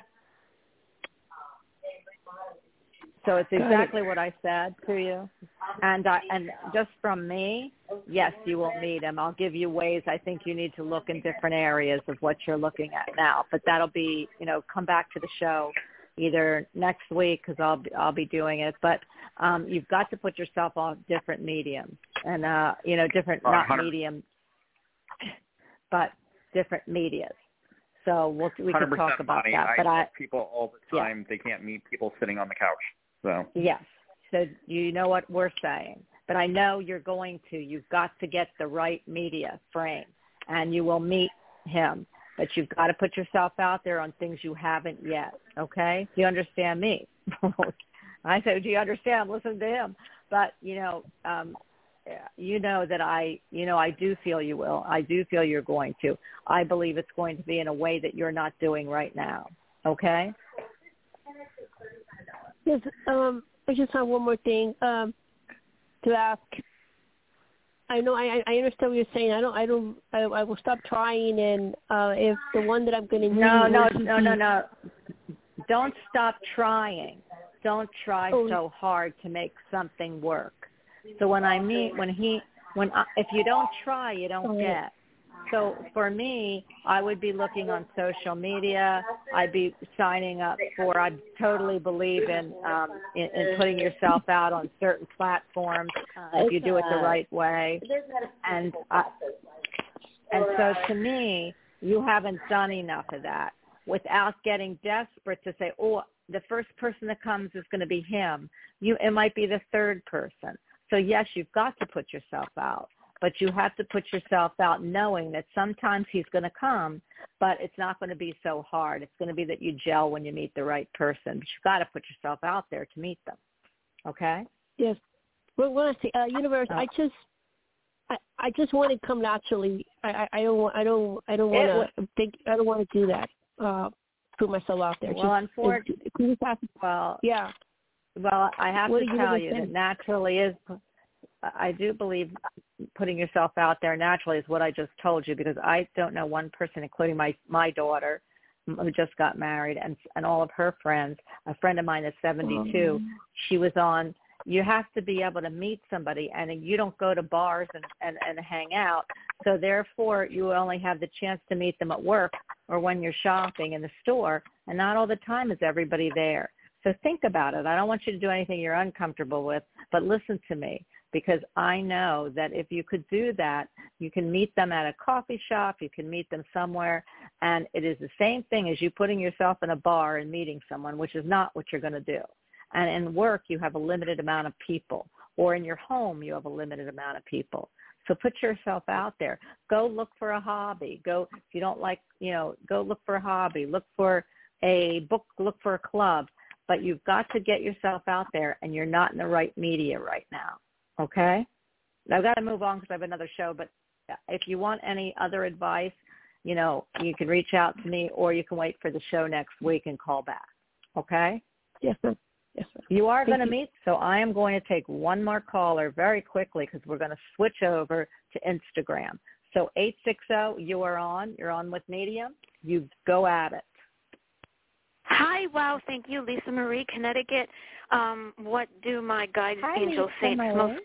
So it's exactly what I said to you. And I, and just from me, yes, you will meet him. I'll give you ways I think you need to look in different areas of what you're looking at now. But that'll be, you know, come back to the show either next week because I'll be, I'll be doing it. But um, you've got to put yourself on different mediums and uh, you know different Uh, not 100 medium, but different medias. So we'll, we can talk about Bonnie. that. I But I, people all the Yeah. time they can't meet people sitting on the couch. So Yes. So you know what we're saying. But I know you're going to. You've got to get the right media frame and you will meet him. But you've got to put yourself out there on things you haven't yet. Okay? Do you understand me? *laughs* I said, do you understand? Listen to him. But, you know, um, you know that I, you know, I do feel you will. I do feel you're going to. I believe it's going to be in a way that you're not doing right now. Okay? Yes, um, I just have one more thing um, to ask. I know I, I understand what you're saying. I don't. I don't. I, I will stop trying, and uh, if the one that I'm going to No, meet no, were no, no, no. Don't stop trying. Don't try Oh. so hard to make something work. So when I meet, when he, when I, if you don't try, you don't Oh. get. So for me, I would be looking on social media. I'd be signing up for. I totally believe in um, in, in putting yourself out on certain platforms if you do it the right way. And I, and so to me, you haven't done enough of that without getting desperate to say, oh, the first person that comes is going to be him. You, it might be the third person. So yes, you've got to put yourself out, but you have to put yourself out knowing that sometimes he's going to come, but it's not going to be so hard. It's going to be that you gel when you meet the right person, but you've got to put yourself out there to meet them. Okay? Yes. Well, when I see. uh, universe, I just, I, I just want to come naturally. I, I, don't, want, I don't, I don't want to think. I don't want to do that. Uh, put myself out there. Well, Just- unfortunately, can you pass- well, yeah. Well, I have What to you tell you think? that naturally is. I do believe putting yourself out there naturally is what I just told you because I don't know one person, including my my daughter, who just got married, and and all of her friends. A friend of mine is 72. She was on. You have to be able to meet somebody, and you don't go to bars and and and hang out. So therefore, you only have the chance to meet them at work or when you're shopping in the store, and not all the time is everybody there. So think about it. I don't want you to do anything you're uncomfortable with, but listen to me because I know that if you could do that, you can meet them at a coffee shop, you can meet them somewhere, and it is the same thing as you putting yourself in a bar and meeting someone, which is not what you're going to do. And in work, you have a limited amount of people, or in your home, you have a limited amount of people. So put yourself out there. Go look for a hobby. Go if you don't like, you know, go look for a hobby. Look for a book. Look for a club. But you've got to get yourself out there, and you're not in the right media right now. Okay? I've got to move on because I have another show. But if you want any other advice, you know, you can reach out to me, or you can wait for the show next week and call back. Okay? Yes, sir. Yes, sir. You are Thank going to meet, so I am going to take one more caller very quickly because we're going to switch over to Instagram. So 860, you are on. You're on with Medium. You go at it. Hi, wow, thank you, Lisa Marie, Connecticut. Um, what do my guides, Hi, angels, Lisa saints Marie. most?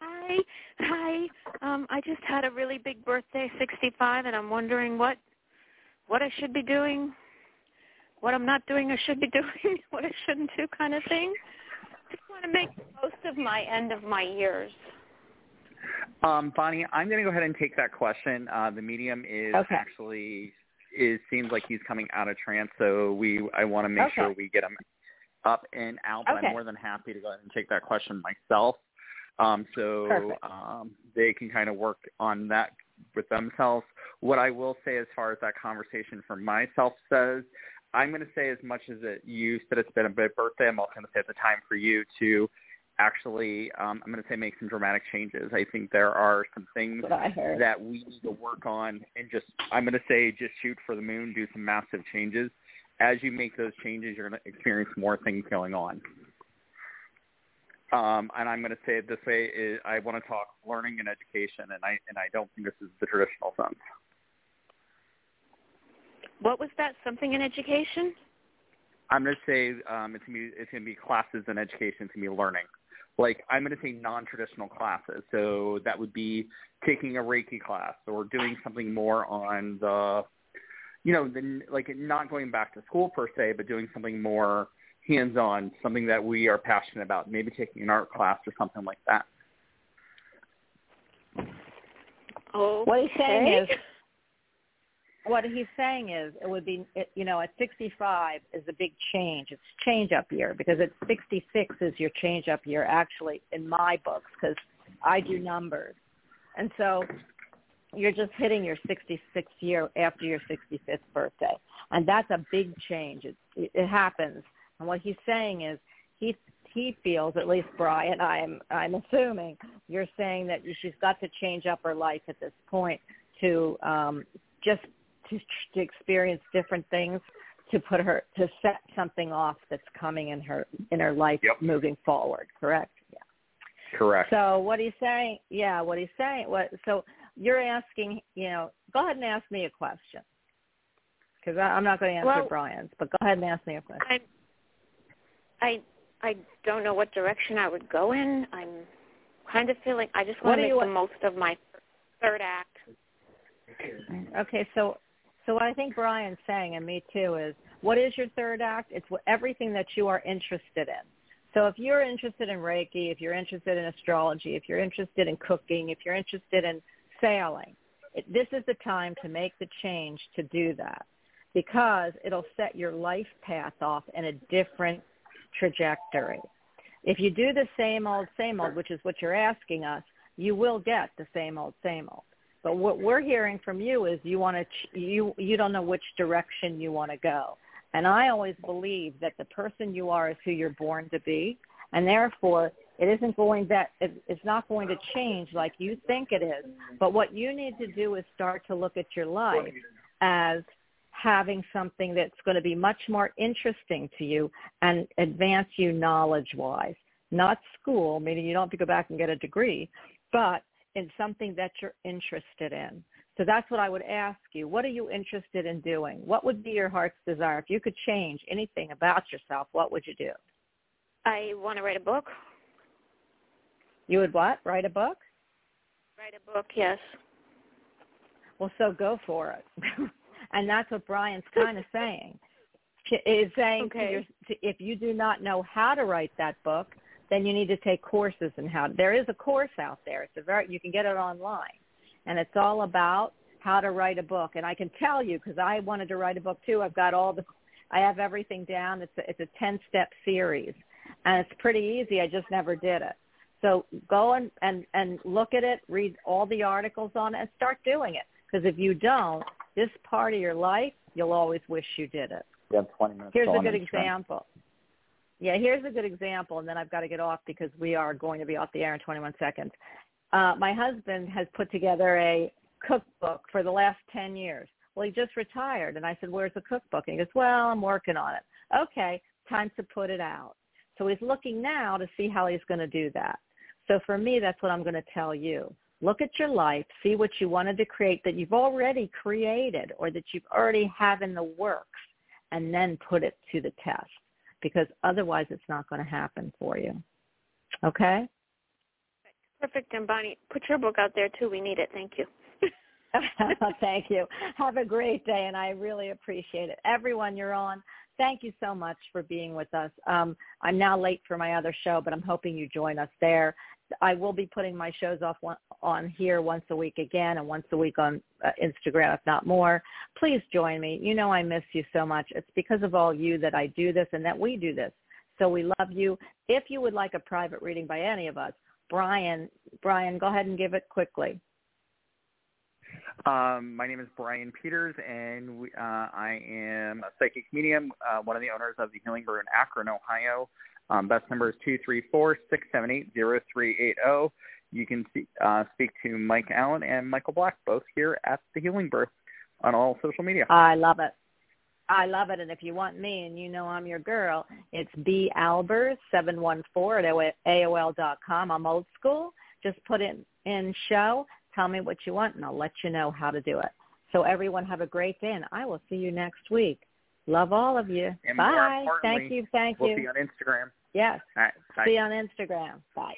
Hi, hi. Um, I just had a really big birthday, 65, and I'm wondering what what I should be doing, what I'm not doing or should be *laughs* doing, what I shouldn't do, kind of thing. I just want to make the most of my end of my years. Um, Bonnie, I'm going to go ahead and take that question. Uh, the medium is Okay. actually it seems like he's coming out of trance, so we I want to make Okay. sure we get him up and out. But Okay. I'm more than happy to go ahead and take that question myself, um, so um, they can kind of work on that with themselves. What I will say as far as that conversation for myself says, I'm going to say as much as it, you said it's been a big birthday, I'm also going to say it's a time for you to actually, um, I'm going to say make some dramatic changes. I think there are some things that we need to work on and just, I'm going to say just shoot for the moon, do some massive changes. As you make those changes, you're going to experience more things going on. Um, and I'm going to say it this way: is I want to talk learning and education, and I and I don't think this is the traditional sense. What was that? Something in education? I'm going to say um, it's going to be it's going to be classes in education. It's going to be learning. Like I'm going to say non-traditional classes. So that would be taking a Reiki class or doing something more on the, you know, the, like not going back to school per se, but doing something more hands-on, something that we are passionate about. Maybe taking an art class or something like that. Oh, what he's saying is what he's saying is it would be it, you know at 65 is a big change. It's change up year because at 66 is your change up year actually in my books because i do numbers. And so you're just hitting your 66th year after your 65th birthday. And that's a big change. It, it, happens. And what he's saying is he he feels at least bryan i'm i'm assuming you're saying that she's got to change up her life at this point to um just to, to experience different things to put her to set something off that's coming in her in her life yep. moving forward correct? Yeah. Correct. So what he's saying yeah what he's saying what so you're asking you know go ahead and ask me a question. Because i'm not going to answer well, bryan's but go ahead and ask me a question. I, I i don't know what direction i would go in. I'm kind of feeling i just want to make the most of my third act. Okay so so what I think Bryan's saying, and me too, is what is your third act? It's everything that you are interested in. So if you're interested in Reiki, if you're interested in astrology, if you're interested in cooking, if you're interested in sailing, it, this is the time to make the change to do that because it'll set your life path off in a different trajectory. If you do the same old, same old, which is what you're asking us, you will get the same old, same old. But what we're hearing from you is you want to ch- you you don't know which direction you want to go. And I always believe that the person you are is who you're born to be, and therefore it isn't going that it's not going to change like you think it is. But what you need to do is start to look at your life as having something that's going to be much more interesting to you and advance you knowledge wise. Not school, meaning you don't have to go back and get a degree, but in something that you're interested in. So that's what I would ask you. What are you interested in doing? What would be your heart's desire? If you could change anything about yourself, what would you do? I want to write a book. You would what? Write a book? Write a book, yes. Well, so go for it. *laughs* and that's what Bryan's kind of saying. Is saying okay. to your, if you do not know how to write that book, then you need to take courses in how there is a course out there. It's a very you can get it online. And it's all about how to write a book. And i can tell you because i wanted to write a book too i've got all the i have everything down. It's a, it's a 10 step series. And it's pretty easy. I just never did it. So go and and and look at it read all the articles on it and start doing it. Because if you don't this part of your life you'll always wish you did it. You have 20 minutes here's a good example yeah, here's a good example, and then I've got to get off because we are going to be off the air in 21 seconds. Uh, my husband has put together a cookbook for the last 10 years. Well, he just retired, and I said, where's the cookbook? And he goes, well, I'm working on it. Okay, time to put it out. So he's looking now to see how he's going to do that. So for me, that's what I'm going to tell you. Look at your life, see what you wanted to create that you've already created or that you've already have in the works, and then put it to the test because otherwise it's not going to happen for you. Okay? Perfect. And Bonnie, put your book out there too. We need it. Thank you. *laughs* thank you. Have a great day, and I really appreciate it. Everyone you're on, thank you so much for being with us. Um, I'm now late for my other show, but I'm hoping you join us there. I will be putting my shows off on here once a week again and once a week on uh, Instagram, if not more. Please join me. You know I miss you so much. It's because of all you that I do this and that we do this. So we love you. If you would like a private reading by any of us, Bryan, Bryan, go ahead and give it quickly. Um, my name is Bryan Peters, and we, uh, I am a psychic medium, uh, one of the owners of the Healing Brew in Akron, Ohio. Um, best number is two three four six seven eight zero three eight zero. You can see, uh, speak to Mike Allen and Michael Black, both here at the Healing Brew on all social media. I love it. I love it. And if you want me and you know I'm your girl, it's B Albers seven one four at AOL dot com. I'm old school. Just put in in show. Tell me what you want, and I'll let you know how to do it. So everyone have a great day, and I will see you next week. Love all of you. And Bye. Thank you. Thank We'll you. see you on Instagram. Yes. All right. Bye. See you on Instagram. Bye.